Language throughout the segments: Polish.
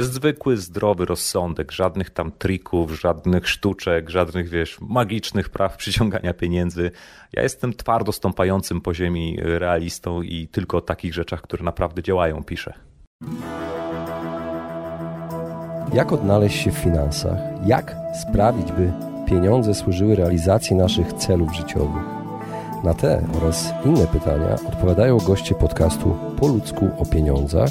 Zwykły, zdrowy rozsądek, żadnych tam trików, żadnych sztuczek, żadnych, wiesz, magicznych praw przyciągania pieniędzy. Ja jestem twardo stąpającym po ziemi realistą i tylko o takich rzeczach, które naprawdę działają, piszę. Jak odnaleźć się w finansach? Jak sprawić, by pieniądze służyły realizacji naszych celów życiowych? Na te oraz inne pytania odpowiadają goście podcastu Po ludzku o pieniądzach,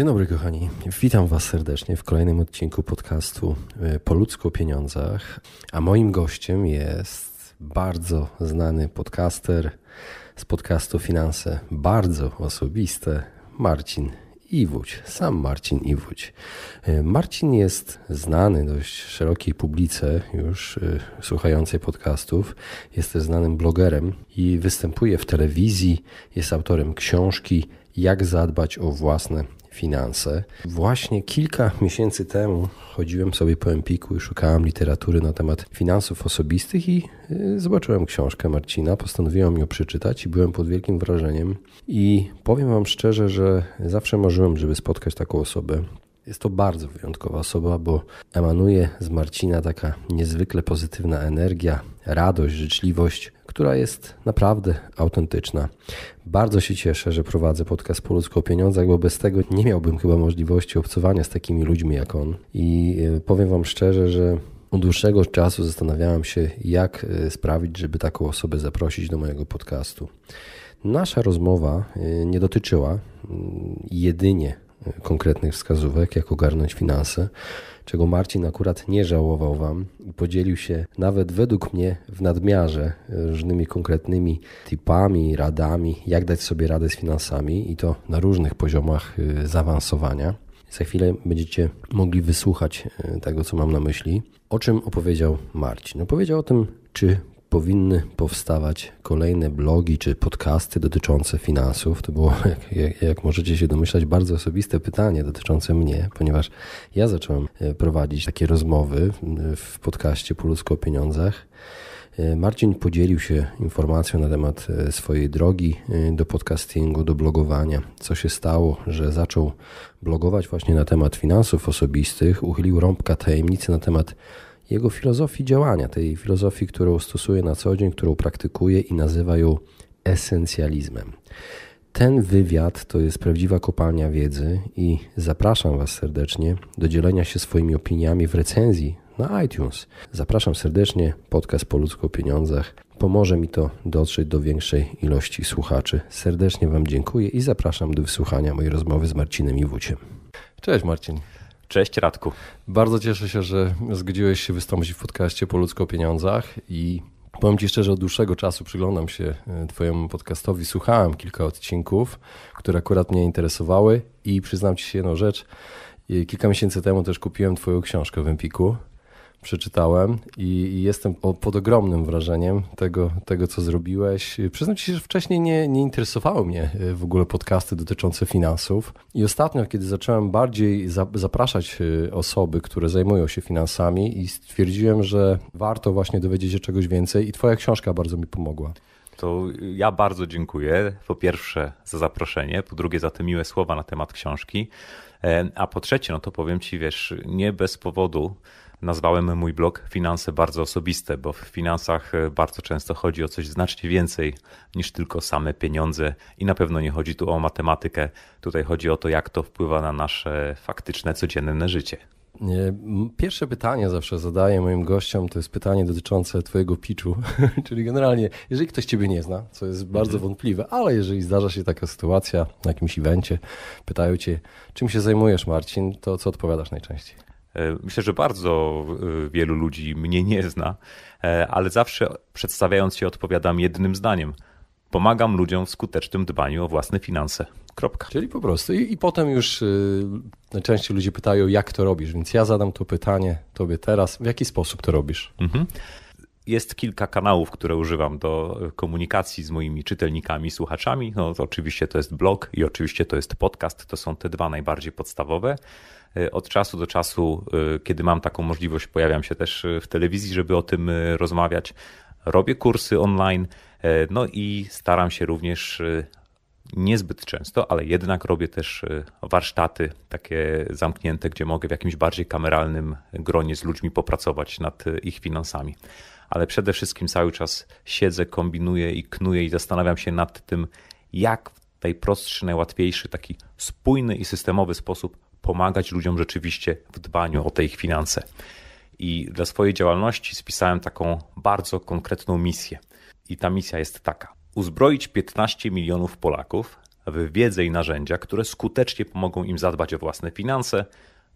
Dzień dobry, kochani. Witam Was serdecznie w kolejnym odcinku podcastu e, Po ludzku o pieniądzach. A moim gościem jest bardzo znany podcaster z podcastu Finanse Bardzo Osobiste, Marcin Iwódź, sam Marcin Iwódź. E, Marcin jest znany dość szerokiej publice, już e, słuchającej podcastów. Jest też znanym blogerem i występuje w telewizji. Jest autorem książki Jak zadbać o własne finanse. Właśnie kilka miesięcy temu chodziłem sobie po Empiku i szukałem literatury na temat finansów osobistych i y, zobaczyłem książkę Marcina, postanowiłem ją przeczytać i byłem pod wielkim wrażeniem. I powiem Wam szczerze, że zawsze marzyłem, żeby spotkać taką osobę. Jest to bardzo wyjątkowa osoba, bo emanuje z Marcina taka niezwykle pozytywna energia, radość, życzliwość, która jest naprawdę autentyczna. Bardzo się cieszę, że prowadzę podcast po ludzku o pieniądzach, bo bez tego nie miałbym chyba możliwości obcowania z takimi ludźmi jak on. I e, powiem Wam szczerze, że od dłuższego czasu zastanawiałem się, jak e, sprawić, żeby taką osobę zaprosić do mojego podcastu. Nasza rozmowa e, nie dotyczyła mm, jedynie konkretnych wskazówek, jak ogarnąć finanse, czego Marcin akurat nie żałował Wam i podzielił się nawet według mnie w nadmiarze różnymi konkretnymi tipami, radami, jak dać sobie radę z finansami i to na różnych poziomach y, zaawansowania. Za chwilę będziecie mogli wysłuchać y, tego, co mam na myśli. O czym opowiedział Marcin? Opowiedział o tym, czy powinny powstawać kolejne blogi czy podcasty dotyczące finansów. To było, jak, jak, możecie się domyślać, bardzo osobiste pytanie dotyczące mnie, ponieważ ja zacząłem e, prowadzić takie rozmowy w podcaście Po ludzko o pieniądzach. E, Marcin podzielił się informacją na temat e, swojej drogi do podcastingu, do blogowania. Co się stało, że zaczął blogować właśnie na temat finansów osobistych, uchylił rąbka tajemnicy na temat jego filozofii działania, tej filozofii, którą stosuje na co dzień, którą praktykuje i nazywa ją esencjalizmem. Ten wywiad to jest prawdziwa kopalnia wiedzy i zapraszam Was serdecznie do dzielenia się swoimi opiniami w recenzji na iTunes. Zapraszam serdecznie, podcast po ludzku pieniądzach. Pomoże mi to dotrzeć do większej ilości słuchaczy. Serdecznie Wam dziękuję i zapraszam do wysłuchania mojej rozmowy z Marcinem Iwuciem. Cześć Marcin. Cześć Radku. Bardzo cieszę się, że zgodziłeś się wystąpić w podcaście po ludzko o pieniądzach i powiem Ci szczerze, od dłuższego czasu przyglądam się e, Twojemu podcastowi. Słuchałem kilka odcinków, które akurat mnie interesowały i przyznam Ci się jedną rzecz. Kilka miesięcy temu też kupiłem Twoją książkę w Empiku przeczytałem i, jestem pod ogromnym wrażeniem tego, tego, co zrobiłeś. Przyznam ci że wcześniej nie, nie interesowały mnie e, w ogóle podcasty dotyczące finansów i ostatnio, kiedy zacząłem bardziej za, zapraszać e, osoby, które zajmują się finansami i stwierdziłem, że warto właśnie dowiedzieć się czegoś więcej i twoja książka bardzo mi pomogła. To ja bardzo dziękuję. Po pierwsze za zaproszenie, po drugie za te miłe słowa na temat książki, e, a po trzecie, no to powiem ci, wiesz, nie bez powodu nazwałem mój blog Finanse bardzo osobiste, bo w finansach e, bardzo często chodzi o coś znacznie więcej niż tylko same pieniądze i na pewno nie chodzi tu o matematykę. Tutaj chodzi o to, jak to wpływa na nasze faktyczne, codzienne życie. Pierwsze pytanie zawsze zadaję moim gościom, to jest pytanie dotyczące twojego pitchu, czyli generalnie, jeżeli ktoś ciebie nie zna, co jest bardzo mhm. wątpliwe, ale jeżeli zdarza się taka sytuacja na jakimś evencie, pytają cię, czym się zajmujesz Marcin, to co odpowiadasz najczęściej? E, myślę, że bardzo e, wielu ludzi mnie nie zna, e, ale zawsze przedstawiając się odpowiadam jednym zdaniem. Pomagam ludziom w skutecznym dbaniu o własne finanse. Kropka. Czyli po prostu. I, i potem już yy, najczęściej ludzie pytają, jak to robisz, więc ja zadam to pytanie tobie teraz. W jaki sposób to robisz? Mhm. Jest kilka kanałów, które używam do komunikacji z moimi czytelnikami, słuchaczami. No, to oczywiście to jest blog i oczywiście to jest podcast. To są te dwa najbardziej podstawowe. Y, od czasu do czasu, y, kiedy mam taką możliwość, pojawiam się też w telewizji, żeby o tym rozmawiać. Robię kursy online, no i staram się również niezbyt często, ale jednak robię też e, warsztaty takie zamknięte, gdzie mogę w jakimś bardziej kameralnym gronie z ludźmi popracować nad e, ich finansami. Ale przede wszystkim cały czas siedzę, kombinuję i knuję i zastanawiam się nad tym, jak w najprostszy, najłatwiejszy, taki spójny i systemowy sposób pomagać ludziom rzeczywiście w dbaniu o te ich finanse. I dla swojej działalności spisałem taką bardzo konkretną misję. I ta misja jest taka: uzbroić 15 milionów Polaków w wiedzę i narzędzia, które skutecznie pomogą im zadbać o własne finanse,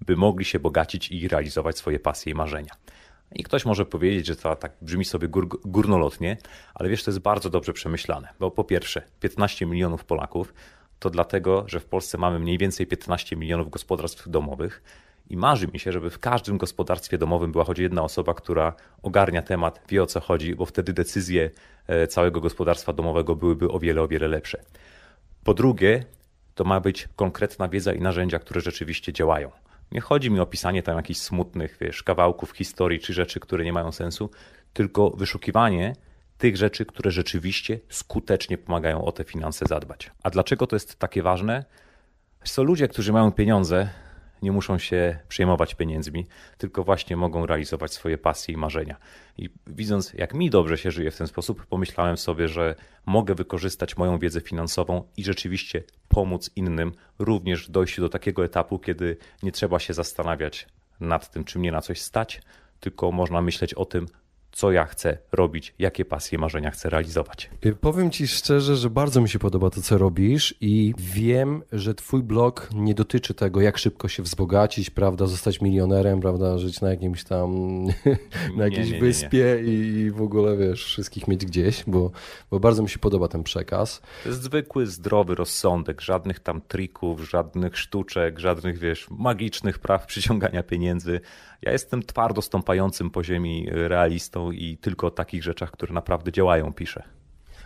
by mogli się bogacić i realizować swoje pasje i marzenia. I ktoś może powiedzieć, że to tak brzmi sobie gór, górnolotnie, ale wiesz, to jest bardzo dobrze przemyślane. Bo po pierwsze, 15 milionów Polaków to dlatego, że w Polsce mamy mniej więcej 15 milionów gospodarstw domowych, i marzy mi się, żeby w każdym gospodarstwie domowym była choć jedna osoba, która ogarnia temat, wie o co chodzi, bo wtedy decyzje e, całego gospodarstwa domowego byłyby o wiele, o wiele lepsze. Po drugie, to ma być konkretna wiedza i narzędzia, które rzeczywiście działają. Nie chodzi mi o pisanie tam jakichś smutnych wiesz, kawałków historii czy rzeczy, które nie mają sensu, tylko wyszukiwanie tych rzeczy, które rzeczywiście skutecznie pomagają o te finanse zadbać. A dlaczego to jest takie ważne? Są ludzie, którzy mają pieniądze, nie muszą się przejmować pieniędzmi, tylko właśnie mogą realizować swoje pasje i marzenia. I widząc, jak mi dobrze się żyje w ten sposób, pomyślałem sobie, że mogę wykorzystać moją wiedzę finansową i rzeczywiście pomóc innym również w dojściu do takiego etapu, kiedy nie trzeba się zastanawiać nad tym, czy mnie na coś stać, tylko można myśleć o tym, co ja chcę robić, jakie pasje, marzenia chcę realizować. Y, powiem Ci szczerze, że bardzo mi się podoba to, co robisz i wiem, że Twój blog nie dotyczy tego, jak szybko się wzbogacić, prawda, zostać milionerem, prawda, żyć na jakimś tam, na jakiejś nie, nie, wyspie nie, i w ogóle, wiesz, wszystkich mieć gdzieś, bo, bo bardzo mi się podoba ten przekaz. To jest zwykły, zdrowy rozsądek, żadnych tam trików, żadnych sztuczek, żadnych, wiesz, magicznych praw przyciągania pieniędzy. Ja jestem twardo stąpającym po ziemi realistą i tylko o takich rzeczach, które naprawdę działają, piszę.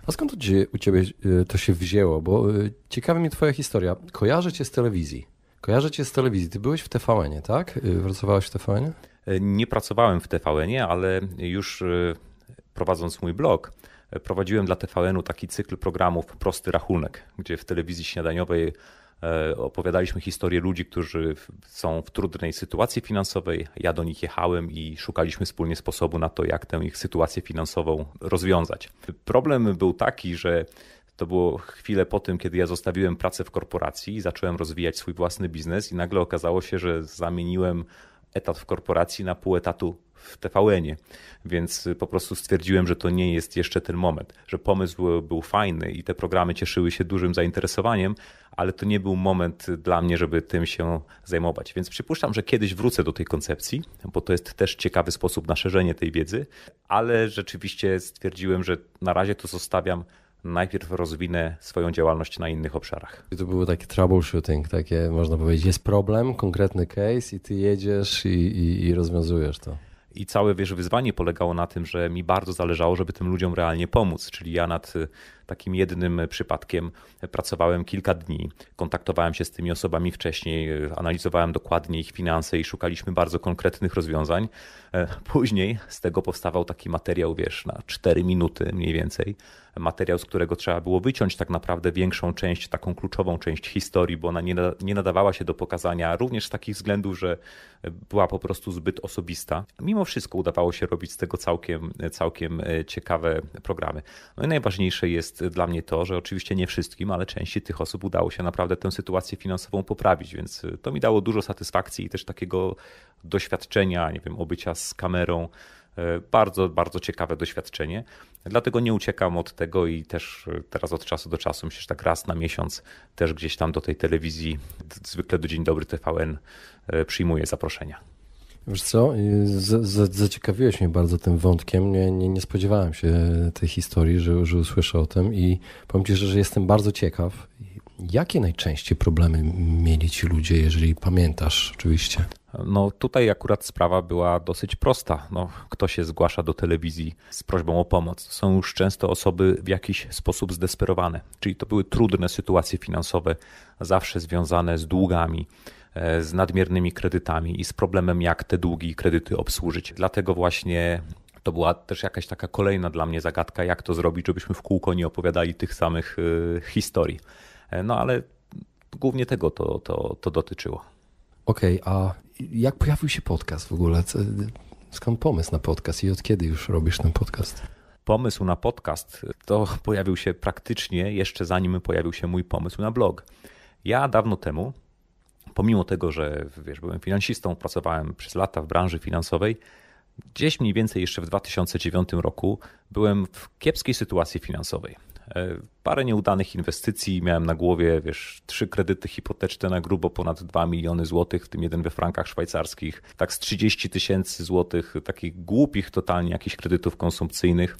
A skąd u ciebie y, to się wzięło? Bo y, ciekawa mnie twoja historia. Kojarzę cię z telewizji. Kojarzę cię z telewizji. Ty byłeś w TVN-ie, tak? Pracowałeś w TVN-ie? Nie pracowałem w TVN-ie, ale już prowadząc mój blog, prowadziłem dla TVN-u taki cykl programów Prosty Rachunek, gdzie w telewizji śniadaniowej E, opowiadaliśmy historię ludzi, którzy są w trudnej sytuacji finansowej. Ja do nich jechałem i szukaliśmy wspólnie sposobu na to, jak tę ich sytuację finansową rozwiązać. Problem był taki, że to było chwilę po tym, kiedy ja zostawiłem pracę w korporacji i zacząłem rozwijać swój własny biznes, i nagle okazało się, że zamieniłem etat w korporacji na pół etatu w TVN-ie, więc po prostu stwierdziłem, że to nie jest jeszcze ten moment, że pomysł był fajny i te programy cieszyły się dużym zainteresowaniem, ale to nie był moment dla mnie, żeby tym się zajmować. Więc przypuszczam, że kiedyś wrócę do tej koncepcji, bo to jest też ciekawy sposób na szerzenie tej wiedzy, ale rzeczywiście stwierdziłem, że na razie to zostawiam najpierw rozwinę swoją działalność na innych obszarach. I to było takie troubleshooting, takie można powiedzieć, jest problem, konkretny case i ty jedziesz i, i, i rozwiązujesz to. I całe wiesz, wyzwanie polegało na tym, że mi bardzo zależało, żeby tym ludziom realnie pomóc. Czyli ja nad takim jednym przypadkiem pracowałem kilka dni, kontaktowałem się z tymi osobami wcześniej, analizowałem dokładnie ich finanse i szukaliśmy bardzo konkretnych rozwiązań. E, później z tego powstawał taki materiał, wiesz, na 4 minuty mniej więcej. Materiał, z którego trzeba było wyciąć tak naprawdę większą część, taką kluczową część historii, bo ona nie nadawała się do pokazania również z takich względów, że była po prostu zbyt osobista. Mimo wszystko udawało się robić z tego całkiem, całkiem e, ciekawe programy. No i najważniejsze jest dla mnie to, że oczywiście nie wszystkim, ale części tych osób udało się naprawdę tę sytuację finansową poprawić, więc to mi dało dużo satysfakcji i też takiego doświadczenia, nie wiem, obycia z kamerą. Bardzo, bardzo ciekawe doświadczenie. Dlatego nie uciekam od tego i też teraz od czasu do czasu, myślę, że tak raz na miesiąc też gdzieś tam do tej telewizji, zwykle do Dzień Dobry TVN przyjmuję zaproszenia. Wiesz co, z, z, zaciekawiłeś mnie bardzo tym wątkiem. Nie, nie, nie spodziewałem się tej historii, że, że usłyszę o tym i powiem Ci, że, że jestem bardzo ciekaw. Jakie najczęściej problemy mieli ci ludzie, jeżeli pamiętasz oczywiście? No tutaj akurat sprawa była dosyć prosta. No, kto się zgłasza do telewizji z prośbą o pomoc? Są już często osoby w jakiś sposób zdesperowane, czyli to były trudne sytuacje finansowe, zawsze związane z długami, E, z nadmiernymi kredytami i z problemem, jak te długi i kredyty obsłużyć. Dlatego właśnie to była też jakaś taka kolejna dla mnie zagadka, jak to zrobić, żebyśmy w kółko nie opowiadali tych samych e, historii. E, no ale głównie tego to, to, to dotyczyło. Okej, okay, a jak pojawił się podcast w ogóle? Skąd pomysł na podcast i od kiedy już robisz ten podcast? Pomysł na podcast to pojawił się praktycznie jeszcze zanim pojawił się mój pomysł na blog. Ja dawno temu pomimo tego, że wiesz, byłem finansistą, pracowałem przez lata w branży finansowej, gdzieś mniej więcej jeszcze w 2009 roku byłem w kiepskiej sytuacji finansowej. E, parę nieudanych inwestycji, miałem na głowie, wiesz, trzy kredyty hipoteczne na grubo ponad 2 miliony złotych, w tym jeden we frankach szwajcarskich, tak z 30 tysięcy złotych, takich głupich totalnie jakichś kredytów konsumpcyjnych.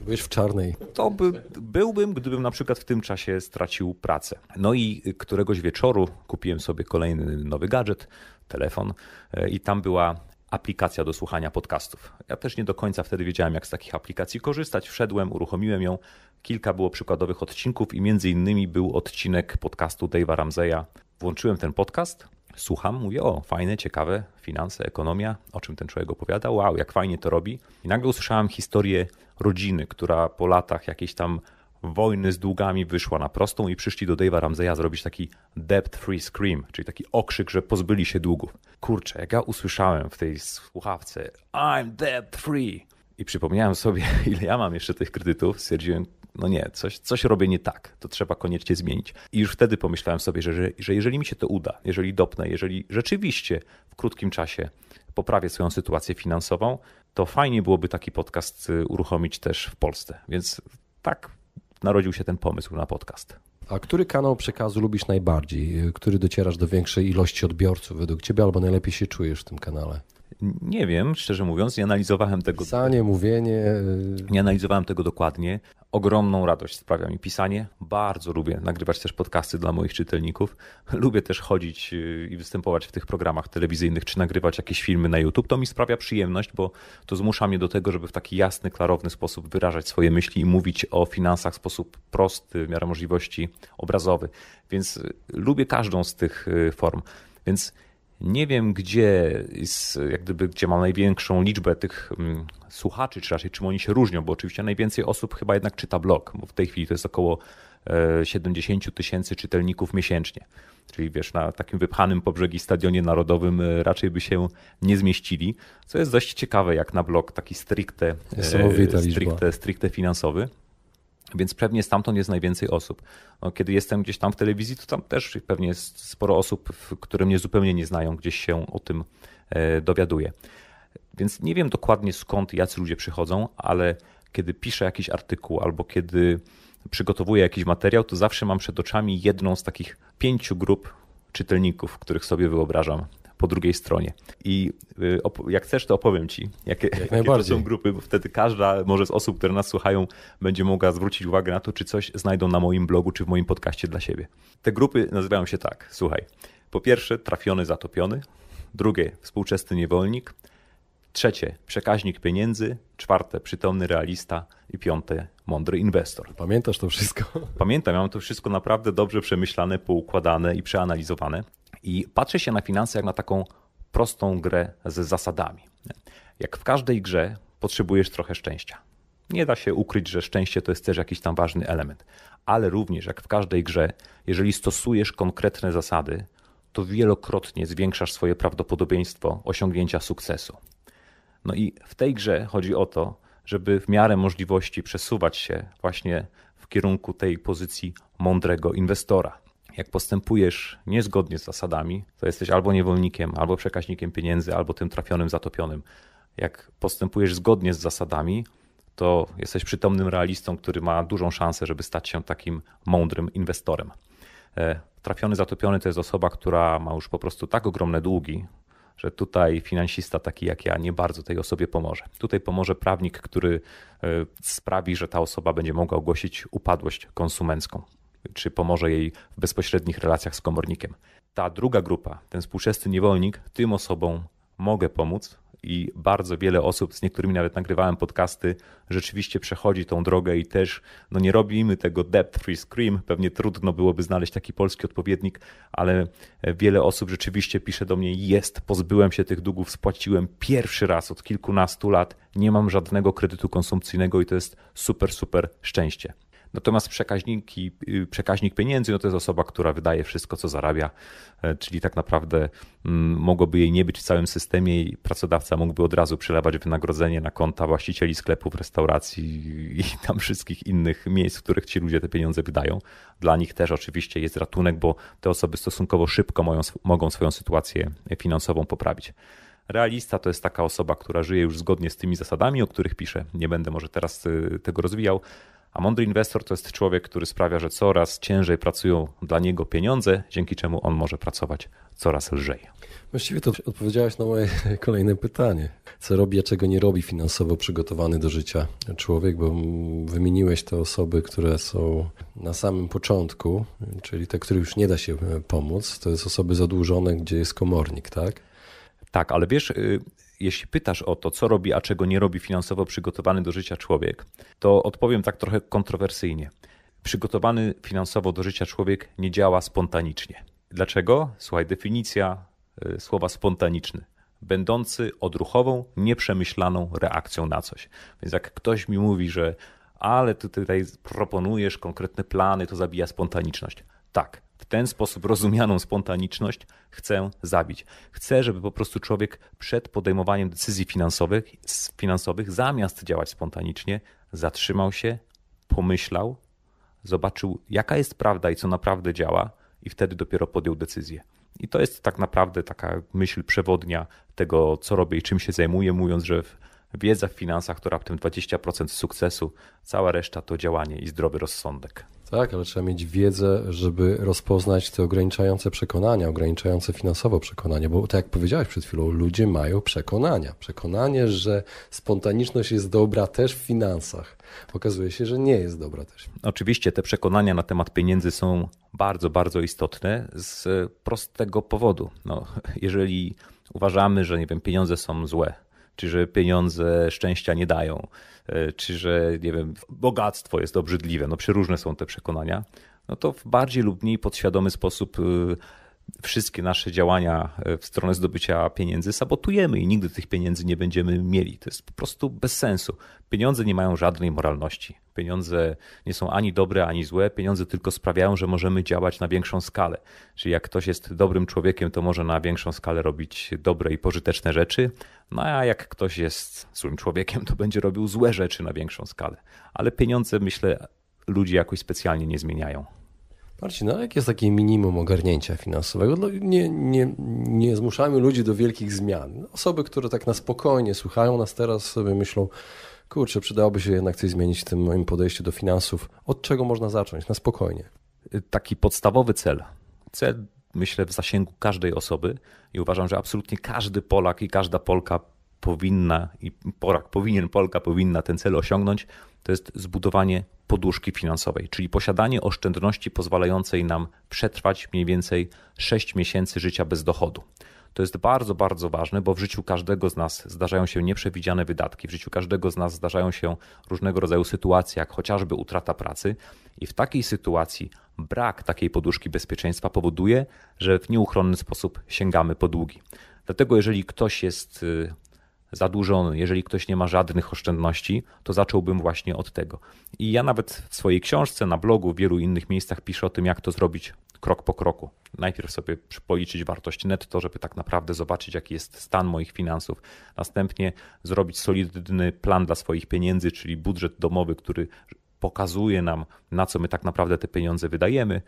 Byłeś w czarnej. To by, byłbym, gdybym na przykład w tym czasie stracił pracę. No i któregoś wieczoru kupiłem sobie kolejny nowy gadżet, telefon e, i tam była aplikacja do słuchania podcastów. Ja też nie do końca wtedy wiedziałem, jak z takich aplikacji korzystać. Wszedłem, uruchomiłem ją. Kilka było przykładowych odcinków i między innymi był odcinek podcastu Dave'a Ramseya. Włączyłem ten podcast, słucham, mówię, o, fajne, ciekawe, finanse, ekonomia, o czym ten człowiek opowiada, wow, jak fajnie to robi. I nagle usłyszałem historię rodziny, która po latach jakiejś tam wojny z długami wyszła na prostą i przyszli do Dave'a Ramseya zrobić taki debt-free scream, czyli taki okrzyk, że pozbyli się długów. Kurczę, jak ja usłyszałem w tej słuchawce I'm debt-free i przypomniałem sobie, ile ja mam jeszcze tych kredytów, stwierdziłem, no nie, coś, coś robię nie tak, to trzeba koniecznie zmienić. I już wtedy pomyślałem sobie, że, że, że jeżeli mi się to uda, jeżeli dopnę, jeżeli rzeczywiście w krótkim czasie poprawię swoją sytuację finansową, to fajnie byłoby taki podcast y, uruchomić też w Polsce. Więc tak narodził się ten pomysł na podcast. A który kanał przekazu lubisz najbardziej? Który docierasz do większej ilości odbiorców według ciebie, albo najlepiej się czujesz w tym kanale? Nie wiem, szczerze mówiąc, nie analizowałem tego. Pisanie, mówienie. Nie analizowałem tego dokładnie. Ogromną radość sprawia mi pisanie. Bardzo lubię nagrywać też podcasty dla moich czytelników. Lubię też chodzić y, i występować w tych programach telewizyjnych, czy nagrywać jakieś filmy na YouTube. To mi sprawia przyjemność, bo to zmusza mnie do tego, żeby w taki jasny, klarowny sposób wyrażać swoje myśli i mówić o finansach w sposób prosty, w miarę możliwości obrazowy. Więc y, lubię każdą z tych y, form. Więc nie wiem, gdzie, jest, jak gdyby, gdzie mam największą liczbę tych mm, słuchaczy, czy raczej czym oni się różnią, bo oczywiście najwięcej osób chyba jednak czyta blog, bo w tej chwili to jest około 70 e, tysięcy czytelników miesięcznie. Czyli wiesz, na takim wypchanym po brzegi stadionie narodowym e, raczej by się nie zmieścili, co jest dość ciekawe jak na blog taki stricte, e, stricte, stricte finansowy. Więc pewnie stamtąd jest najwięcej osób. No, kiedy jestem gdzieś tam w telewizji, to tam też pewnie jest sporo osób, które mnie zupełnie nie znają, gdzieś się o tym e, dowiaduje. Więc nie wiem dokładnie skąd jacy ludzie przychodzą, ale kiedy piszę jakiś artykuł albo kiedy przygotowuję jakiś materiał, to zawsze mam przed oczami jedną z takich pięciu grup czytelników, których sobie wyobrażam po drugiej stronie. I y, jak chcesz, to opowiem ci, jakie, jak jakie to są grupy, bo wtedy każda może z osób, które nas słuchają, będzie mogła zwrócić uwagę na to, czy coś znajdą na moim blogu, czy w moim podcaście dla siebie. Te grupy nazywają się tak, słuchaj. Po pierwsze, trafiony, zatopiony. Drugie, współczesny niewolnik. Trzecie, przekaźnik pieniędzy. Czwarte, przytomny realista. I piąte, mądry inwestor. Pamiętasz to wszystko? Pamiętam, ja mam to wszystko naprawdę dobrze przemyślane, poukładane i przeanalizowane. I patrzę się na finanse jak na taką prostą grę z zasadami. Jak w każdej grze potrzebujesz trochę szczęścia. Nie da się ukryć, że szczęście to jest też jakiś tam ważny element, ale również jak w każdej grze, jeżeli stosujesz konkretne zasady, to wielokrotnie zwiększasz swoje prawdopodobieństwo osiągnięcia sukcesu. No i w tej grze chodzi o to, żeby w miarę możliwości przesuwać się właśnie w kierunku tej pozycji mądrego inwestora. Jak postępujesz niezgodnie z zasadami, to jesteś albo niewolnikiem, albo przekaźnikiem pieniędzy, albo tym trafionym, zatopionym. Jak postępujesz zgodnie z zasadami, to jesteś przytomnym realistą, który ma dużą szansę, żeby stać się takim mądrym inwestorem. E, trafiony, zatopiony to jest osoba, która ma już po prostu tak ogromne długi, że tutaj finansista taki jak ja nie bardzo tej osobie pomoże. Tutaj pomoże prawnik, który e, sprawi, że ta osoba będzie mogła ogłosić upadłość konsumencką, czy pomoże jej w bezpośrednich relacjach z komornikiem. Ta druga grupa, ten współczesny niewolnik, tym osobom mogę pomóc, i bardzo wiele osób, z niektórymi nawet nagrywałem podcasty, rzeczywiście przechodzi tą drogę i też no nie robimy tego debt free scream, pewnie trudno byłoby znaleźć taki polski odpowiednik, ale wiele osób rzeczywiście pisze do mnie, jest, pozbyłem się tych długów, spłaciłem pierwszy raz od kilkunastu lat, nie mam żadnego kredytu konsumpcyjnego i to jest super, super szczęście. Natomiast przekaźniki, y, przekaźnik pieniędzy no to jest osoba, która wydaje wszystko, co zarabia, e, czyli tak naprawdę mm, mogłoby jej nie być w całym systemie i pracodawca mógłby od razu przelewać wynagrodzenie na konta właścicieli sklepów, restauracji i tam wszystkich innych miejsc, w których ci ludzie te pieniądze wydają. Dla nich też oczywiście jest ratunek, bo te osoby stosunkowo szybko mogą swoją sytuację finansową poprawić. Realista to jest taka osoba, która żyje już zgodnie z tymi zasadami, o których piszę. Nie będę może teraz y, tego rozwijał, a mądry inwestor to jest człowiek, który sprawia, że coraz ciężej pracują dla niego pieniądze, dzięki czemu on może pracować coraz lżej. Właściwie to odpowiedziałeś na moje kolejne pytanie. Co robi, a czego nie robi finansowo przygotowany do życia człowiek, bo wymieniłeś te osoby, które są na samym początku, czyli te, których już nie da się pomóc. To jest osoby zadłużone, gdzie jest komornik, tak? Tak, ale wiesz, y, jeśli pytasz o to, co robi, a czego nie robi finansowo przygotowany do życia człowiek, to odpowiem tak trochę kontrowersyjnie. Przygotowany finansowo do życia człowiek nie działa spontanicznie. Dlaczego? Słuchaj, definicja y, słowa spontaniczny. Będący odruchową, nieprzemyślaną reakcją na coś. Więc jak ktoś mi mówi, że ale ty tutaj proponujesz konkretne plany, to zabija spontaniczność. Tak, ten sposób rozumianą spontaniczność chcę zabić. Chcę, żeby po prostu człowiek przed podejmowaniem decyzji finansowych, finansowych zamiast działać spontanicznie, zatrzymał się, pomyślał, zobaczył, jaka jest prawda i co naprawdę działa, i wtedy dopiero podjął decyzję. I to jest tak naprawdę taka myśl przewodnia tego, co robię i czym się zajmuję, mówiąc, że wiedza w finansach to raptem 20% sukcesu, cała reszta to działanie i zdrowy rozsądek. Tak, ale trzeba mieć wiedzę, żeby rozpoznać te ograniczające przekonania, ograniczające finansowo przekonania, bo tak jak powiedziałeś przed chwilą, ludzie mają przekonania. Przekonanie, że spontaniczność jest dobra też w finansach. Okazuje się, że nie jest dobra też. Oczywiście te przekonania na temat pieniędzy są bardzo, bardzo istotne z prostego powodu. No, jeżeli uważamy, że nie wiem, pieniądze są złe, czy że pieniądze szczęścia nie dają, e, czy że nie wiem, bogactwo jest obrzydliwe, no przeróżne są te przekonania, no to w bardziej lub mniej podświadomy sposób e, wszystkie nasze działania e, w stronę zdobycia pieniędzy sabotujemy i nigdy tych pieniędzy nie będziemy mieli. To jest po prostu bez sensu. Pieniądze nie mają żadnej moralności. Pieniądze nie są ani dobre, ani złe. Pieniądze tylko sprawiają, że możemy działać na większą skalę. Czyli jak ktoś jest dobrym człowiekiem, to może na większą skalę robić dobre i pożyteczne rzeczy. No a jak ktoś jest złym człowiekiem, to będzie robił złe rzeczy na większą skalę. Ale pieniądze, myślę, ludzi jakoś specjalnie nie zmieniają. Marcin, no jak jest takie minimum ogarnięcia finansowego? No, nie, nie, nie zmuszamy ludzi do wielkich zmian. Osoby, które tak na spokojnie słuchają nas teraz, sobie myślą, kurczę, przydałoby się jednak coś zmienić w tym moim podejściu do finansów. Od czego można zacząć? Na spokojnie. Taki podstawowy cel. Cel, myślę, w zasięgu każdej osoby i uważam, że absolutnie każdy Polak i każda Polka powinna i Polak powinien, Polka powinna ten cel osiągnąć, to jest zbudowanie poduszki finansowej, czyli posiadanie oszczędności pozwalającej nam przetrwać mniej więcej 6 miesięcy życia bez dochodu. To jest bardzo, bardzo ważne, bo w życiu każdego z nas zdarzają się nieprzewidziane wydatki, w życiu każdego z nas zdarzają się różnego rodzaju sytuacje, jak chociażby utrata pracy, i w takiej sytuacji brak takiej poduszki bezpieczeństwa powoduje, że w nieuchronny sposób sięgamy po długi. Dlatego, jeżeli ktoś jest y, zadłużony, jeżeli ktoś nie ma żadnych oszczędności, to zacząłbym właśnie od tego. I ja nawet w swojej książce, na blogu, w wielu innych miejscach piszę o tym, jak to zrobić krok po kroku. Najpierw sobie policzyć wartość netto, żeby tak naprawdę zobaczyć, jaki jest stan moich finansów. Następnie zrobić solidny plan dla swoich pieniędzy, czyli budżet domowy, który pokazuje nam, na co my tak naprawdę te pieniądze wydajemy.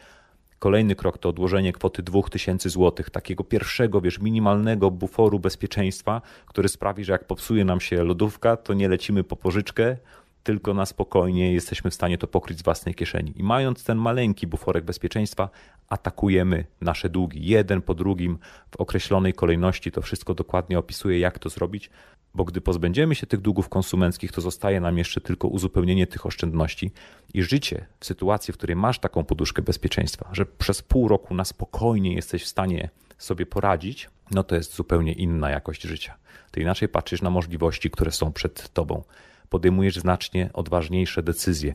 Kolejny krok to odłożenie kwoty 2000 zł, takiego pierwszego, wiesz, minimalnego buforu bezpieczeństwa, który sprawi, że jak popsuje nam się lodówka, to nie lecimy po pożyczkę, tylko na spokojnie jesteśmy w stanie to pokryć z własnej kieszeni. I mając ten maleńki buforek bezpieczeństwa, atakujemy nasze długi jeden po drugim w określonej kolejności. To wszystko dokładnie opisuje, jak to zrobić, bo gdy pozbędziemy się tych długów konsumenckich, to zostaje nam jeszcze tylko uzupełnienie tych oszczędności i życie w sytuacji, w której masz taką poduszkę bezpieczeństwa, że przez pół roku na spokojnie jesteś w stanie sobie poradzić, no to jest zupełnie inna jakość życia. Ty inaczej patrzysz na możliwości, które są przed tobą podejmujesz znacznie odważniejsze decyzje.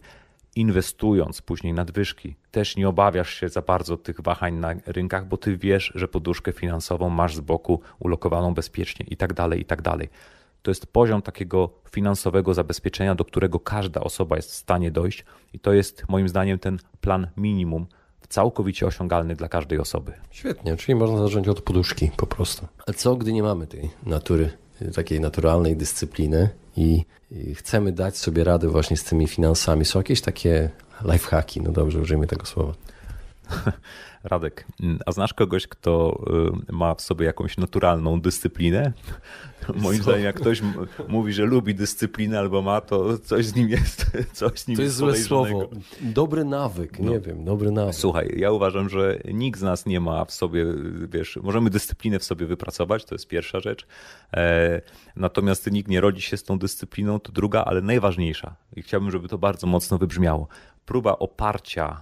Inwestując później nadwyżki, też nie obawiasz się za bardzo tych wahań na rynkach, bo ty wiesz, że poduszkę finansową masz z boku ulokowaną bezpiecznie i tak dalej, i tak dalej. To jest poziom takiego finansowego zabezpieczenia, do którego każda osoba jest w stanie dojść, i to jest moim zdaniem ten plan minimum, całkowicie osiągalny dla każdej osoby. Świetnie, czyli można zacząć od poduszki po prostu. A co, gdy nie mamy tej natury, takiej naturalnej dyscypliny i, chcemy dać sobie radę właśnie z tymi finansami. Są jakieś takie lifehacki, no dobrze, użyjmy tego słowa. Radek, a znasz kogoś, kto y, ma w sobie jakąś naturalną dyscyplinę? Moim zdaniem, jak ktoś mówi, że lubi dyscyplinę albo ma, to coś z nim jest. Coś z nim to jest, jest złe słowo. Dobry nawyk, no. nie wiem, dobry nawyk. Słuchaj, ja uważam, że nikt z nas nie ma w sobie, wiesz, możemy dyscyplinę w sobie wypracować, to jest pierwsza rzecz. E, natomiast nikt nie rodzi się z tą dyscypliną, to druga, ale najważniejsza. I chciałbym, żeby to bardzo mocno wybrzmiało. Próba oparcia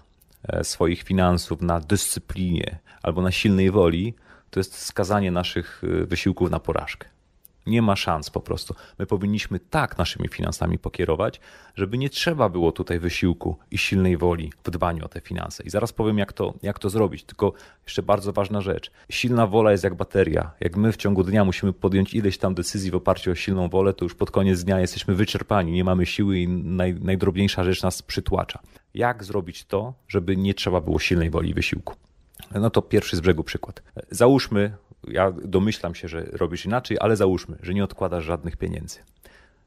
swoich finansów na dyscyplinie albo na silnej woli, to jest skazanie naszych e, wysiłków na porażkę. Nie ma szans po prostu. My powinniśmy tak naszymi finansami pokierować, żeby nie trzeba było tutaj wysiłku i silnej woli w dbaniu o te finanse. I zaraz powiem, jak to, jak to zrobić. Tylko jeszcze bardzo ważna rzecz. Silna wola jest jak bateria. Jak my w ciągu dnia musimy podjąć ileś tam decyzji w oparciu o silną wolę, to już pod koniec dnia jesteśmy wyczerpani, nie mamy siły i naj, najdrobniejsza rzecz nas przytłacza. Jak zrobić to, żeby nie trzeba było silnej woli i wysiłku? No to pierwszy z brzegu przykład. Załóżmy, ja domyślam się, że robisz inaczej, ale załóżmy, że nie odkładasz żadnych pieniędzy.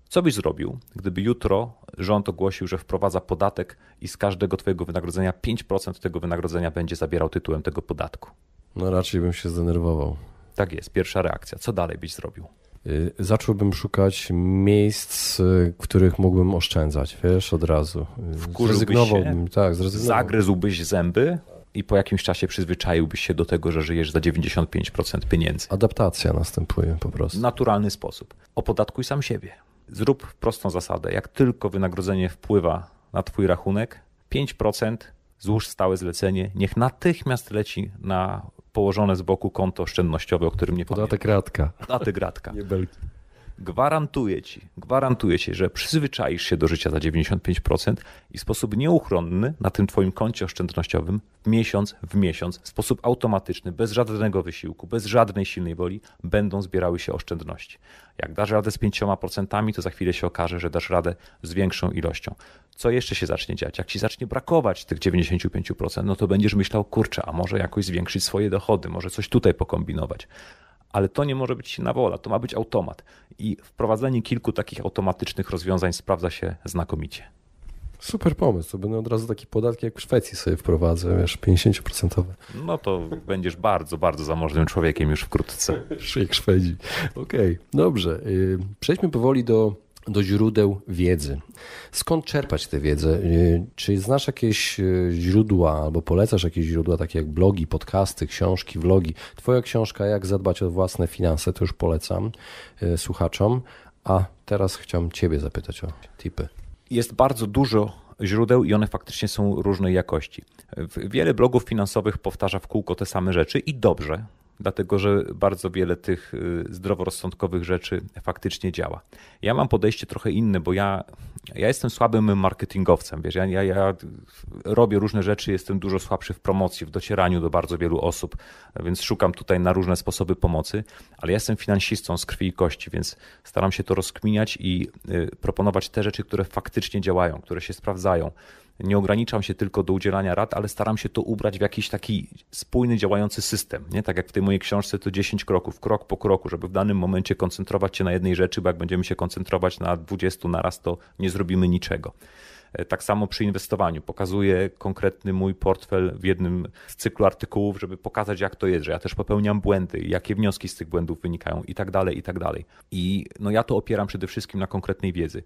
Co byś zrobił, gdyby jutro rząd ogłosił, że wprowadza podatek i z każdego Twojego wynagrodzenia 5% tego wynagrodzenia będzie zabierał tytułem tego podatku? No raczej bym się zdenerwował. Tak jest, pierwsza reakcja. Co dalej byś zrobił? Y, zacząłbym szukać miejsc, w których mógłbym oszczędzać, wiesz, od razu. Y, zrezygnowałbym, tak, zrezygnowałbym. Zagryzłbyś zęby? i po jakimś czasie przyzwyczaiłbyś się do tego, że żyjesz za 95% pieniędzy. Adaptacja następuje po prostu. Naturalny sposób. Opodatkuj sam siebie. Zrób prostą zasadę. Jak tylko wynagrodzenie wpływa na Twój rachunek, 5% złóż stałe zlecenie, niech natychmiast leci na położone z boku konto oszczędnościowe, o którym nie Podatek pamiętam. radka. Podatek radka. Nie belki. Gwarantuję ci, gwarantuję ci, że przyzwyczaisz się do życia za 95% i w sposób nieuchronny na tym twoim koncie oszczędnościowym miesiąc w miesiąc, w sposób automatyczny, bez żadnego wysiłku, bez żadnej silnej woli, będą zbierały się oszczędności. Jak dasz radę z 5%, to za chwilę się okaże, że dasz radę z większą ilością. Co jeszcze się zacznie dziać? Jak ci zacznie brakować tych 95%, no to będziesz myślał, kurczę, a może jakoś zwiększyć swoje dochody, może coś tutaj pokombinować ale to nie może być silna wola, to ma być automat. I wprowadzenie kilku takich automatycznych rozwiązań sprawdza się znakomicie. Super pomysł, to będę od razu taki podatki jak w Szwecji sobie wprowadzę, wiesz, 50%. No to będziesz bardzo, bardzo zamożnym człowiekiem już wkrótce. Jak Szwedzi. Okej, okay, dobrze. Y, przejdźmy powoli do do źródeł wiedzy. Skąd czerpać tę wiedzę? Y, czy znasz jakieś y, źródła albo polecasz jakieś źródła, takie jak blogi, podcasty, książki, vlogi? Twoja książka Jak zadbać o własne finanse, to już polecam y, słuchaczom. A teraz chciałem Ciebie zapytać o tipy. Jest bardzo dużo źródeł i one faktycznie są różnej jakości. Wiele blogów finansowych powtarza w kółko te same rzeczy i dobrze, dlatego że bardzo wiele tych y, zdroworozsądkowych rzeczy faktycznie działa. Ja mam podejście trochę inne, bo ja, ja jestem słabym marketingowcem, wiesz, ja, ja, ja robię różne rzeczy, jestem dużo słabszy w promocji, w docieraniu do bardzo wielu osób, więc szukam tutaj na różne sposoby pomocy, ale ja jestem finansistą z krwi i kości, więc staram się to rozkminiać i y, proponować te rzeczy, które faktycznie działają, które się sprawdzają. Nie ograniczam się tylko do udzielania rad, ale staram się to ubrać w jakiś taki spójny, działający system. Nie? Tak jak w tej mojej książce to 10 kroków, krok po kroku, żeby w danym momencie koncentrować się na jednej rzeczy, bo jak będziemy się koncentrować na 20 naraz, to nie zrobimy niczego. E, tak samo przy inwestowaniu. Pokazuję konkretny mój portfel w jednym z cyklu artykułów, żeby pokazać, jak to jest, że ja też popełniam błędy, jakie wnioski z tych błędów wynikają i tak dalej, i tak dalej. I no ja to opieram przede wszystkim na konkretnej wiedzy.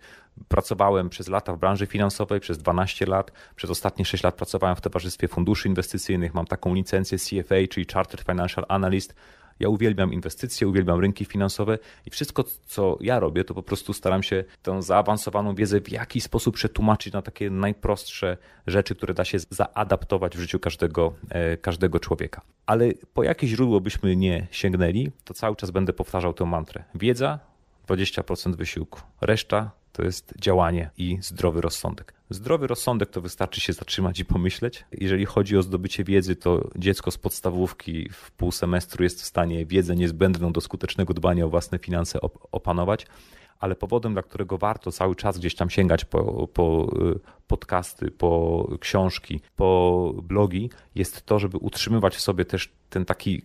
Pracowałem przez lata w branży finansowej, przez 12 lat, przez ostatnie 6 lat pracowałem w towarzystwie funduszy inwestycyjnych, mam taką licencję CFA, czyli Chartered Financial Analyst, ja uwielbiam inwestycje, uwielbiam rynki finansowe i wszystko, co ja robię, to po prostu staram się tę zaawansowaną wiedzę w jakiś sposób przetłumaczyć na takie najprostsze rzeczy, które da się zaadaptować w życiu każdego, e, każdego człowieka. Ale po jakie źródło byśmy nie sięgnęli, to cały czas będę powtarzał tę mantrę. Wiedza, 20% wysiłku. Reszta to jest działanie i zdrowy rozsądek. Zdrowy rozsądek to wystarczy się zatrzymać i pomyśleć. Jeżeli chodzi o zdobycie wiedzy, to dziecko z podstawówki w pół semestru jest w stanie wiedzę niezbędną do skutecznego dbania o własne finanse opanować ale powodem, dla którego warto cały czas gdzieś tam sięgać po, po y, podcasty, po książki, po blogi, jest to, żeby utrzymywać w sobie też ten taki,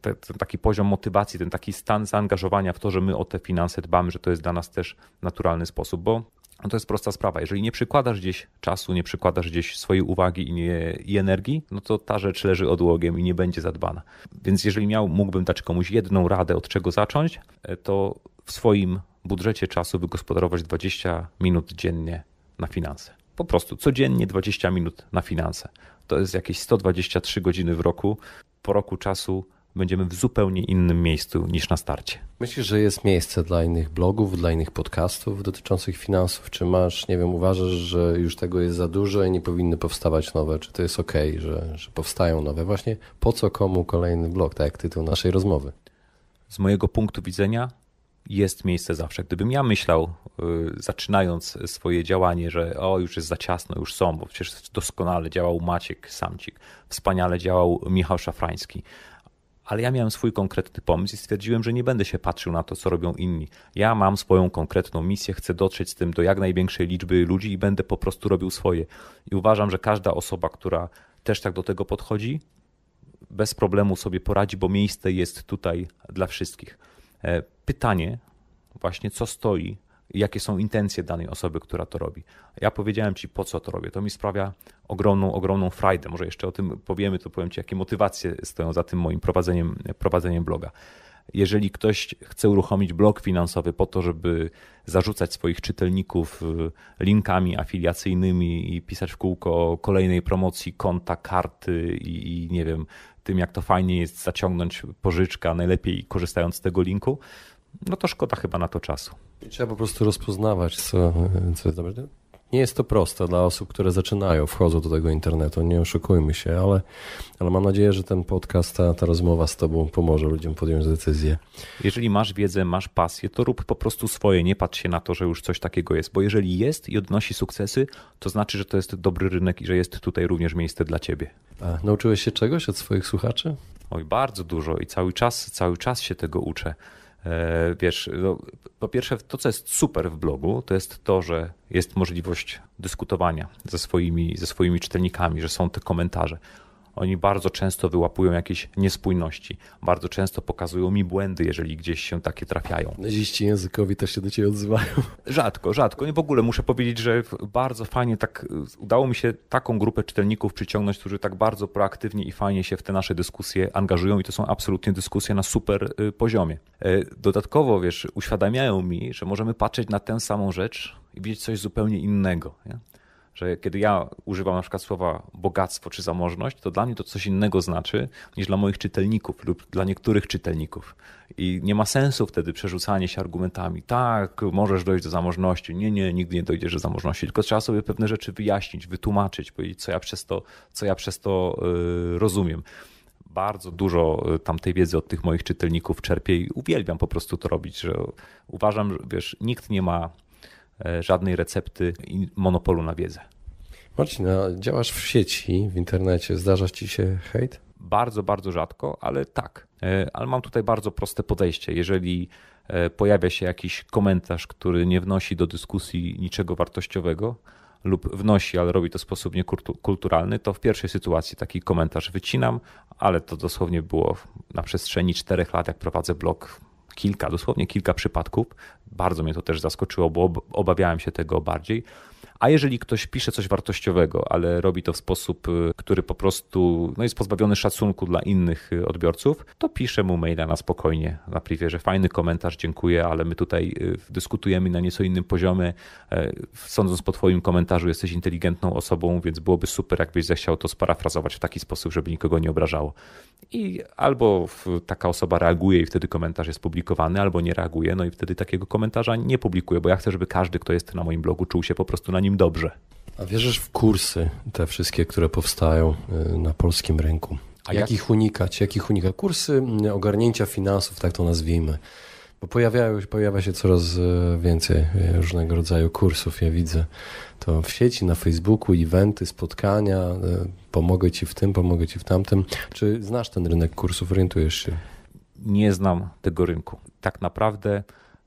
ten, taki poziom motywacji, ten taki stan zaangażowania w to, że my o te finanse dbamy, że to jest dla nas też naturalny sposób, bo no to jest prosta sprawa. Jeżeli nie przykładasz gdzieś czasu, nie przykładasz gdzieś swojej uwagi i, nie, i energii, no to ta rzecz leży odłogiem i nie będzie zadbana. Więc jeżeli miał, mógłbym dać komuś jedną radę, od czego zacząć, e, to w swoim budżecie czasu wygospodarować 20 minut dziennie na finanse. Po prostu codziennie 20 minut na finanse. To jest jakieś 123 godziny w roku. Po roku czasu będziemy w zupełnie innym miejscu niż na starcie. Myślisz, że jest miejsce dla innych blogów, dla innych podcastów dotyczących finansów? Czy masz, nie wiem, uważasz, że już tego jest za dużo i nie powinny powstawać nowe? Czy to jest ok, że, że powstają nowe? Właśnie po co komu kolejny blog, tak jak tytuł naszej rozmowy? Z mojego punktu widzenia jest miejsce zawsze. Gdybym ja myślał, y, zaczynając swoje działanie, że o, już jest za ciasno, już są, bo przecież doskonale działał Maciek Samcik, wspaniale działał Michał Szafrański, ale ja miałem swój konkretny pomysł i stwierdziłem, że nie będę się patrzył na to, co robią inni. Ja mam swoją konkretną misję, chcę dotrzeć z tym do jak największej liczby ludzi i będę po prostu robił swoje. I uważam, że każda osoba, która też tak do tego podchodzi, bez problemu sobie poradzi, bo miejsce jest tutaj dla wszystkich. E, pytanie właśnie, co stoi, jakie są intencje danej osoby, która to robi. Ja powiedziałem Ci, po co to robię. To mi sprawia ogromną, ogromną frajdę. Może jeszcze o tym powiemy, to powiem Ci, jakie motywacje stoją za tym moim prowadzeniem, prowadzeniem bloga. Jeżeli ktoś chce uruchomić blog finansowy po to, żeby zarzucać swoich czytelników y, linkami afiliacyjnymi i pisać w kółko kolejnej promocji konta, karty i, i nie wiem, tym jak to fajnie jest zaciągnąć pożyczkę, najlepiej korzystając z tego linku, no to szkoda chyba na to czasu. Trzeba po prostu rozpoznawać, co, co jest dobre. Nie jest to proste dla osób, które zaczynają, wchodzą do tego internetu, nie oszukujmy się, ale, ale mam nadzieję, że ten podcast, ta, ta rozmowa z Tobą pomoże ludziom podjąć decyzję. Jeżeli masz wiedzę, masz pasję, to rób po prostu swoje, nie patrz się na to, że już coś takiego jest, bo jeżeli jest i odnosi sukcesy, to znaczy, że to jest dobry rynek i że jest tutaj również miejsce dla Ciebie. A nauczyłeś się czegoś od swoich słuchaczy? Oj, bardzo dużo i cały czas, cały czas się tego uczę. E, wiesz, no, po pierwsze, to co jest super w blogu, to jest to, że jest możliwość dyskutowania ze swoimi, ze swoimi czytelnikami, że są te komentarze. Oni bardzo często wyłapują jakieś niespójności, bardzo często pokazują mi błędy, jeżeli gdzieś się takie trafiają. Naziści językowi też się do ciebie odzywają. Rzadko, rzadko. I w ogóle muszę powiedzieć, że bardzo fajnie tak udało mi się taką grupę czytelników przyciągnąć, którzy tak bardzo proaktywnie i fajnie się w te nasze dyskusje angażują i to są absolutnie dyskusje na super y, poziomie. E, dodatkowo, wiesz, uświadamiają mi, że możemy patrzeć na tę samą rzecz i widzieć coś zupełnie innego. Nie? Że kiedy ja używam na przykład słowa bogactwo czy zamożność, to dla mnie to coś innego znaczy niż dla moich czytelników lub dla niektórych czytelników. I nie ma sensu wtedy przerzucanie się argumentami. Tak, możesz dojść do zamożności. Nie, nie, nigdy nie dojdziesz do zamożności. Tylko trzeba sobie pewne rzeczy wyjaśnić, wytłumaczyć, powiedzieć, co ja przez to, co ja przez to yy, rozumiem bardzo dużo y, tamtej wiedzy od tych moich czytelników czerpię i uwielbiam po prostu to robić, że uważam, że wiesz, nikt nie ma żadnej recepty i monopolu na wiedzę. Marcin, działasz w sieci, w internecie, zdarza ci się hejt? Bardzo, bardzo rzadko, ale tak. E, ale mam tutaj bardzo proste podejście. Jeżeli e, pojawia się jakiś komentarz, który nie wnosi do dyskusji niczego wartościowego, lub wnosi, ale robi to w sposób niekulturalny, to w pierwszej sytuacji taki komentarz wycinam, ale to dosłownie było na przestrzeni czterech lat, jak prowadzę blog, kilka, dosłownie kilka przypadków. Bardzo mnie to też zaskoczyło, bo obawiałem się tego bardziej. A jeżeli ktoś pisze coś wartościowego, ale robi to w sposób, y, który po prostu no jest pozbawiony szacunku dla innych y, odbiorców, to piszę mu maila na spokojnie, na privie, że fajny komentarz, dziękuję, ale my tutaj y, dyskutujemy na nieco innym poziomie. E, sądząc po Twoim komentarzu, jesteś inteligentną osobą, więc byłoby super, jakbyś zechciał to sparafrazować w taki sposób, żeby nikogo nie obrażało. I albo taka osoba reaguje i wtedy komentarz jest publikowany, albo nie reaguje, no i wtedy takiego komentarza nie publikuję, bo ja chcę, żeby każdy, kto jest na moim blogu, czuł się po prostu na nim dobrze. A wierzysz w kursy, te wszystkie, które powstają y, na polskim rynku? A jak, jak unikać? Jak ich unikać? Kursy y, ogarnięcia finansów, tak to nazwijmy. Bo pojawiają, pojawia się coraz y, więcej różnego rodzaju kursów. Ja widzę to w sieci, na Facebooku, eventy, spotkania. Pomogę ci w tym, pomogę ci w tamtym. Czy znasz ten rynek kursów, orientujesz się? Nie znam tego rynku. Tak naprawdę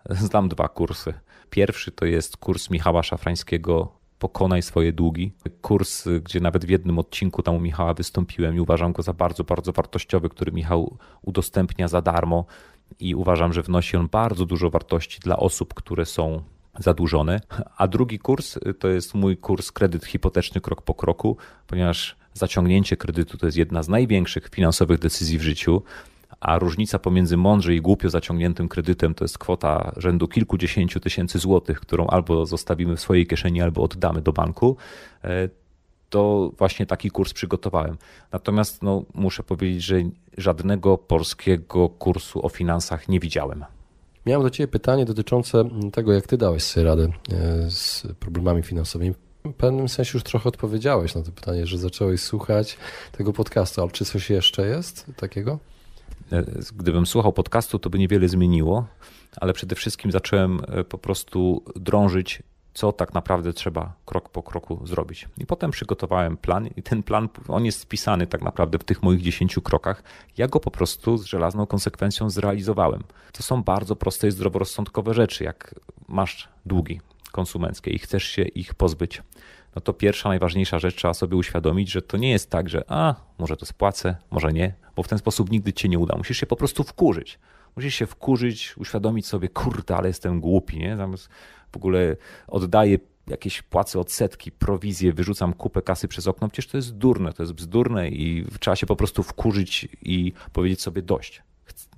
znam dwa kursy. Pierwszy to jest kurs Michała Szafrańskiego Pokonaj swoje długi. Kurs, gdzie nawet w jednym odcinku tam u Michała wystąpiłem i uważam go za bardzo, bardzo wartościowy, który Michał udostępnia za darmo i uważam, że wnosi on bardzo dużo wartości dla osób, które są zadłużone. A drugi kurs to jest mój kurs kredyt hipoteczny krok po kroku, ponieważ zaciągnięcie kredytu to jest jedna z największych finansowych decyzji w życiu a różnica pomiędzy mądrze i głupio zaciągniętym kredytem to jest kwota rzędu kilkudziesięciu tysięcy złotych, którą albo zostawimy w swojej kieszeni, albo oddamy do banku, e, to właśnie taki kurs przygotowałem. Natomiast no, muszę powiedzieć, że żadnego polskiego kursu o finansach nie widziałem. Miałem do Ciebie pytanie dotyczące tego, jak Ty dałeś sobie radę e, z problemami finansowymi. W pewnym sensie już trochę odpowiedziałeś na to pytanie, że zacząłeś słuchać tego podcastu, ale czy coś jeszcze jest takiego? E, gdybym słuchał podcastu, to by niewiele zmieniło, ale przede wszystkim zacząłem e, po prostu drążyć, co tak naprawdę trzeba krok po kroku zrobić. I potem przygotowałem plan, i ten plan, on jest spisany tak naprawdę w tych moich 10 krokach. Ja go po prostu z żelazną konsekwencją zrealizowałem. To są bardzo proste i zdroworozsądkowe rzeczy, jak masz długi konsumenckie i chcesz się ich pozbyć no to pierwsza, najważniejsza rzecz trzeba sobie uświadomić, że to nie jest tak, że a, może to spłacę, może nie, bo w ten sposób nigdy cię nie uda. Musisz się po prostu wkurzyć. Musisz się wkurzyć, uświadomić sobie, kurde, ale jestem głupi, nie? Zamiast w ogóle oddaję jakieś płace odsetki, prowizje, wyrzucam kupę kasy przez okno, przecież to jest durne, to jest bzdurne i trzeba się po prostu wkurzyć i powiedzieć sobie dość.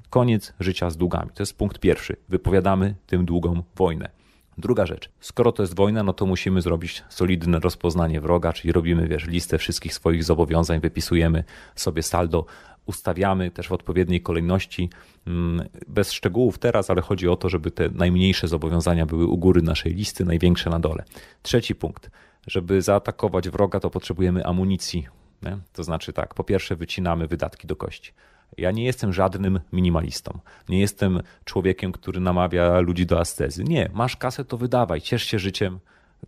Koniec życia z długami. To jest punkt pierwszy. Wypowiadamy tym długom wojnę. Druga rzecz, skoro to jest wojna, no to musimy zrobić solidne rozpoznanie wroga, czyli robimy, wiesz, listę wszystkich swoich zobowiązań, wypisujemy sobie saldo, ustawiamy też w odpowiedniej kolejności, mm, bez szczegółów teraz, ale chodzi o to, żeby te najmniejsze zobowiązania były u góry naszej listy, największe na dole. Trzeci punkt, żeby zaatakować wroga, to potrzebujemy amunicji. Nie? To znaczy tak, po pierwsze wycinamy wydatki do kości. Ja nie jestem żadnym minimalistą. Nie jestem człowiekiem, który namawia ludzi do ascezy. Nie, masz kasę, to wydawaj, ciesz się życiem.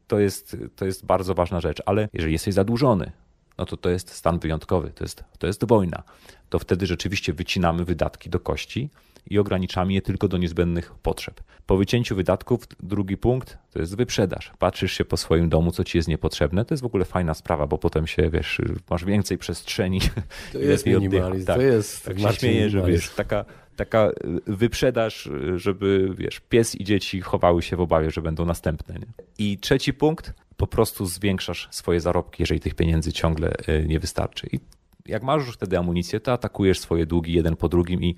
To jest, to jest bardzo ważna rzecz, ale jeżeli jesteś zadłużony, no to to jest stan wyjątkowy, to jest, to jest wojna. To wtedy rzeczywiście wycinamy wydatki do kości i ograniczamy je tylko do niezbędnych potrzeb. Po wycięciu wydatków, drugi punkt to jest wyprzedaż. Patrzysz się po swoim domu, co ci jest niepotrzebne. To jest w ogóle fajna sprawa, bo potem się, wiesz, masz więcej przestrzeni. To jest minimalizm, tak, to jest tak się śmieję, że wiesz, taka, taka wyprzedaż, żeby, wiesz, pies i dzieci chowały się w obawie, że będą następne. Nie? I trzeci punkt, po prostu zwiększasz swoje zarobki, jeżeli tych pieniędzy ciągle e, nie wystarczy. I jak masz już wtedy amunicję, to atakujesz swoje długi jeden po drugim i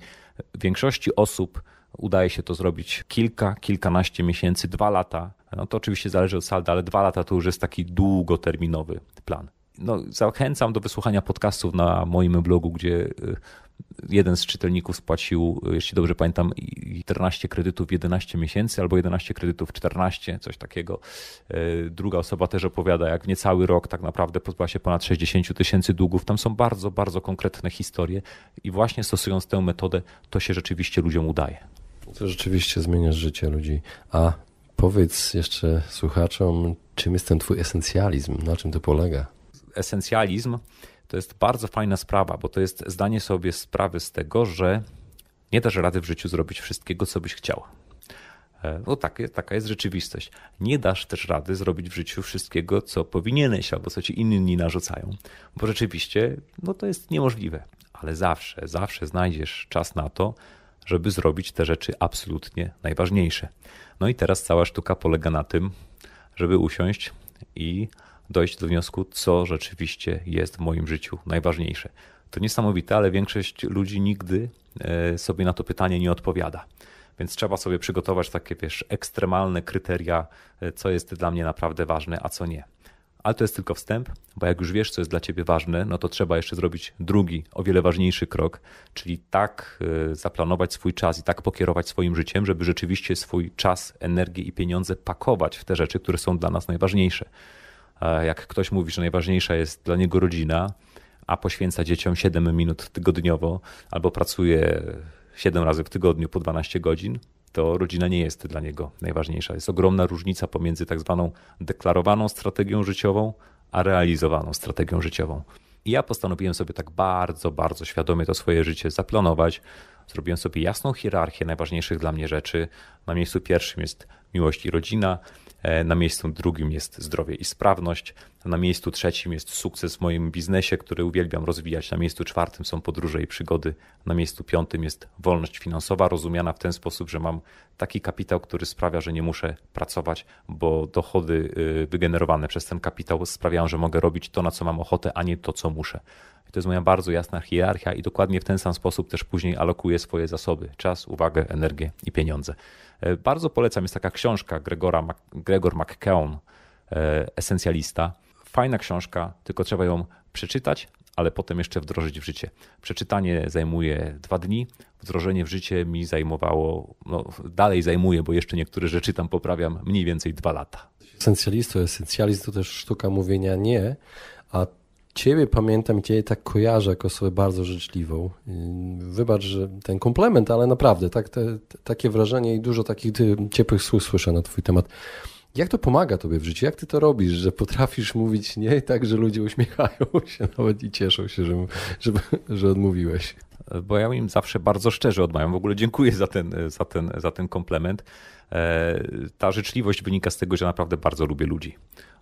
większości osób udaje się to zrobić kilka, kilkanaście miesięcy, dwa lata. No to oczywiście zależy od salda, ale dwa lata to już jest taki długoterminowy plan. No, zachęcam do wysłuchania podcastów na moim blogu, gdzie y, jeden z czytelników spłacił, jeśli dobrze pamiętam, 14 kredytów w 11 miesięcy albo 11 kredytów w 14, coś takiego. E, druga osoba też opowiada, jak w niecały rok tak naprawdę pozbyła się ponad 60 tysięcy długów. Tam są bardzo, bardzo konkretne historie i właśnie stosując tę metodę, to się rzeczywiście ludziom udaje. To rzeczywiście zmienia życie ludzi. A powiedz jeszcze słuchaczom, czym jest ten twój esencjalizm, na czym to polega? Esencjalizm to jest bardzo fajna sprawa, bo to jest zdanie sobie sprawy z tego, że nie dasz rady w życiu zrobić wszystkiego, co byś chciał. E, no tak, taka jest rzeczywistość. Nie dasz też rady zrobić w życiu wszystkiego, co powinieneś albo co ci inni narzucają, bo rzeczywiście no to jest niemożliwe. Ale zawsze, zawsze znajdziesz czas na to, żeby zrobić te rzeczy absolutnie najważniejsze. No i teraz cała sztuka polega na tym, żeby usiąść i dojść do wniosku, co rzeczywiście jest w moim życiu najważniejsze. To niesamowite, ale większość ludzi nigdy e, sobie na to pytanie nie odpowiada. Więc trzeba sobie przygotować takie, wiesz, ekstremalne kryteria, e, co jest dla mnie naprawdę ważne, a co nie. Ale to jest tylko wstęp, bo jak już wiesz, co jest dla ciebie ważne, no to trzeba jeszcze zrobić drugi, o wiele ważniejszy krok, czyli tak e, zaplanować swój czas i tak pokierować swoim życiem, żeby rzeczywiście swój czas, energię i pieniądze pakować w te rzeczy, które są dla nas najważniejsze. Jak ktoś mówi, że najważniejsza jest dla niego rodzina, a poświęca dzieciom 7 minut tygodniowo albo pracuje 7 razy w tygodniu po 12 godzin, to rodzina nie jest dla niego najważniejsza. Jest ogromna różnica pomiędzy tak zwaną deklarowaną strategią życiową, a realizowaną strategią życiową. I ja postanowiłem sobie tak bardzo, bardzo świadomie to swoje życie zaplanować. Zrobiłem sobie jasną hierarchię najważniejszych dla mnie rzeczy. Na miejscu pierwszym jest miłość i rodzina, E, na miejscu drugim jest zdrowie i sprawność. Na miejscu trzecim jest sukces w moim biznesie, który uwielbiam rozwijać. Na miejscu czwartym są podróże i przygody. Na miejscu piątym jest wolność finansowa, rozumiana w ten sposób, że mam taki kapitał, który sprawia, że nie muszę pracować, bo dochody y, wygenerowane przez ten kapitał sprawiają, że mogę robić to, na co mam ochotę, a nie to, co muszę. To jest moja bardzo jasna hierarchia i dokładnie w ten sam sposób też później alokuję swoje zasoby: czas, uwagę, energię i pieniądze. E, bardzo polecam, jest taka książka Gregora, Gregor McKeown, e, Esencjalista. Fajna książka, tylko trzeba ją przeczytać, ale potem jeszcze wdrożyć w życie. Przeczytanie zajmuje dwa dni, wdrożenie w życie mi zajmowało, no dalej zajmuje, bo jeszcze niektóre rzeczy tam poprawiam, mniej więcej dwa lata. Esencjalista, esencjalizm to też sztuka mówienia nie, a Ciebie pamiętam i Ciebie tak kojarzę jako osobę bardzo życzliwą. Wybacz, że ten komplement, ale naprawdę tak, te, takie wrażenie i dużo takich ciepłych słów słyszę na Twój temat. Jak to pomaga Tobie w życiu? Jak Ty to robisz, że potrafisz mówić nie tak, że ludzie uśmiechają się nawet i cieszą się, że, że, że odmówiłeś? Bo ja im zawsze bardzo szczerze odmawiam. W ogóle dziękuję za ten, za ten, za ten komplement. E, ta życzliwość wynika z tego, że naprawdę bardzo lubię ludzi.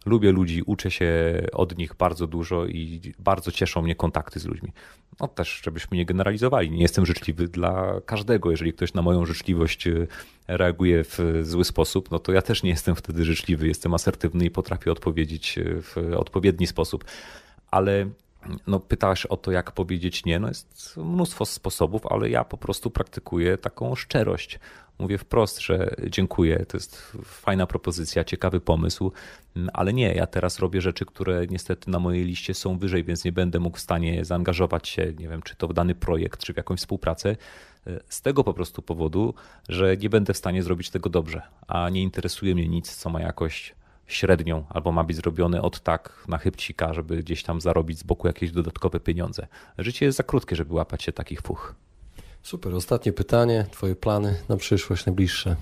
Lubię ludzi, uczę się od nich bardzo dużo i bardzo cieszą mnie kontakty z ludźmi. No też, żebyśmy nie generalizowali. Nie jestem życzliwy dla każdego. Jeżeli ktoś na moją życzliwość e, reaguje w zły sposób, no to ja też nie jestem wtedy życzliwy. Jestem asertywny i potrafię odpowiedzieć e, w odpowiedni sposób. Ale no, pytasz o to, jak powiedzieć nie. No jest mnóstwo sposobów, ale ja po prostu praktykuję taką szczerość. Mówię wprost, że dziękuję, to jest fajna propozycja, ciekawy pomysł, ale nie, ja teraz robię rzeczy, które niestety na mojej liście są wyżej, więc nie będę mógł w stanie zaangażować się, nie wiem, czy to w dany projekt, czy w jakąś współpracę. Z tego po prostu powodu, że nie będę w stanie zrobić tego dobrze, a nie interesuje mnie nic, co ma jakość średnią, albo ma być zrobione od tak na chybcika, żeby gdzieś tam zarobić z boku jakieś dodatkowe pieniądze. Życie jest za krótkie, żeby łapać się takich fuch. Super. Ostatnie pytanie. Twoje plany na przyszłość najbliższe?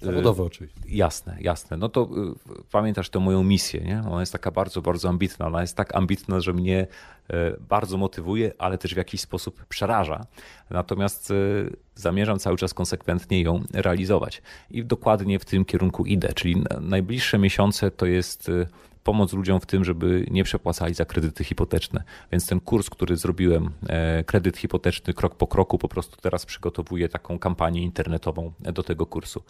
Zawodowo oczywiście. Jasne, jasne. No to y, pamiętasz tę moją misję, nie? Ona jest taka bardzo, bardzo ambitna. Ona jest tak ambitna, że mnie y, bardzo motywuje, ale też w jakiś sposób przeraża. Natomiast y, zamierzam cały czas konsekwentnie ją realizować. I dokładnie w tym kierunku idę. Czyli najbliższe miesiące to jest pomoc ludziom w tym, żeby nie przepłacali za kredyty hipoteczne. Więc ten kurs, który zrobiłem, e, kredyt hipoteczny krok po kroku, po prostu teraz przygotowuję taką kampanię internetową do tego kursu.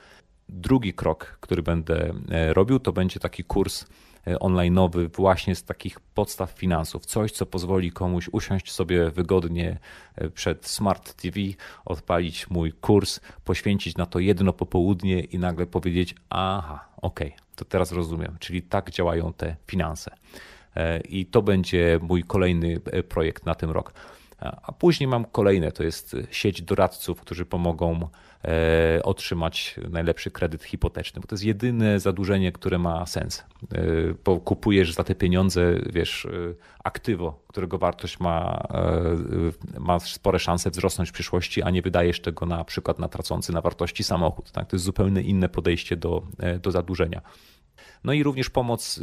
Drugi krok, który będę e, robił, to będzie taki kurs online'owy właśnie z takich podstaw finansów. Coś, co pozwoli komuś usiąść sobie wygodnie przed Smart TV, odpalić mój kurs, poświęcić na to jedno popołudnie i nagle powiedzieć: Aha, okej, okay, to teraz rozumiem, czyli tak działają te finanse. E, I to będzie mój kolejny e, projekt na ten rok. A później mam kolejne, to jest sieć doradców, którzy pomogą e, otrzymać najlepszy kredyt hipoteczny, bo to jest jedyne zadłużenie, które ma sens. Bo kupujesz za te pieniądze, wiesz, aktywo, którego wartość ma, ma spore szanse wzrosnąć w przyszłości, a nie wydajesz tego na przykład na tracący na wartości samochód. Tak? To jest zupełnie inne podejście do, do zadłużenia. No i również pomoc,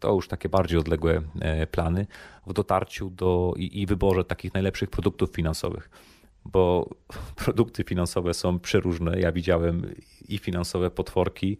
to już takie bardziej odległe e, plany, w dotarciu do i, i wyborze takich najlepszych produktów finansowych bo produkty finansowe są przeróżne. Ja widziałem i finansowe potworki,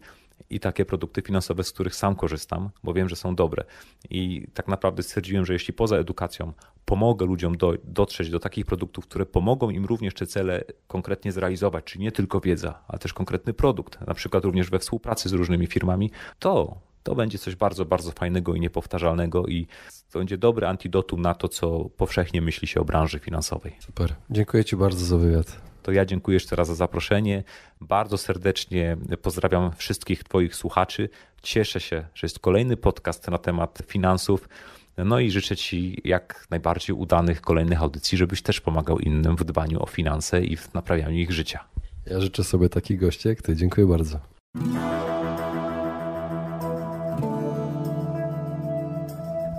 i takie produkty finansowe, z których sam korzystam, bo wiem, że są dobre. I tak naprawdę stwierdziłem, że jeśli poza edukacją pomogę ludziom do, dotrzeć do takich produktów, które pomogą im również te cele konkretnie zrealizować, czyli nie tylko wiedza, ale też konkretny produkt, na przykład również we współpracy z różnymi firmami, to to będzie coś bardzo, bardzo fajnego i niepowtarzalnego i to będzie dobry antidotum na to, co powszechnie myśli się o branży finansowej. Super. Dziękuję Ci bardzo za wywiad. To ja dziękuję jeszcze raz za zaproszenie. Bardzo serdecznie pozdrawiam wszystkich Twoich słuchaczy. Cieszę się, że jest kolejny podcast na temat finansów. No i życzę Ci jak najbardziej udanych kolejnych audycji, żebyś też pomagał innym w dbaniu o finanse i w naprawianiu ich życia. Ja życzę sobie takich gości jak Ty. Dziękuję bardzo.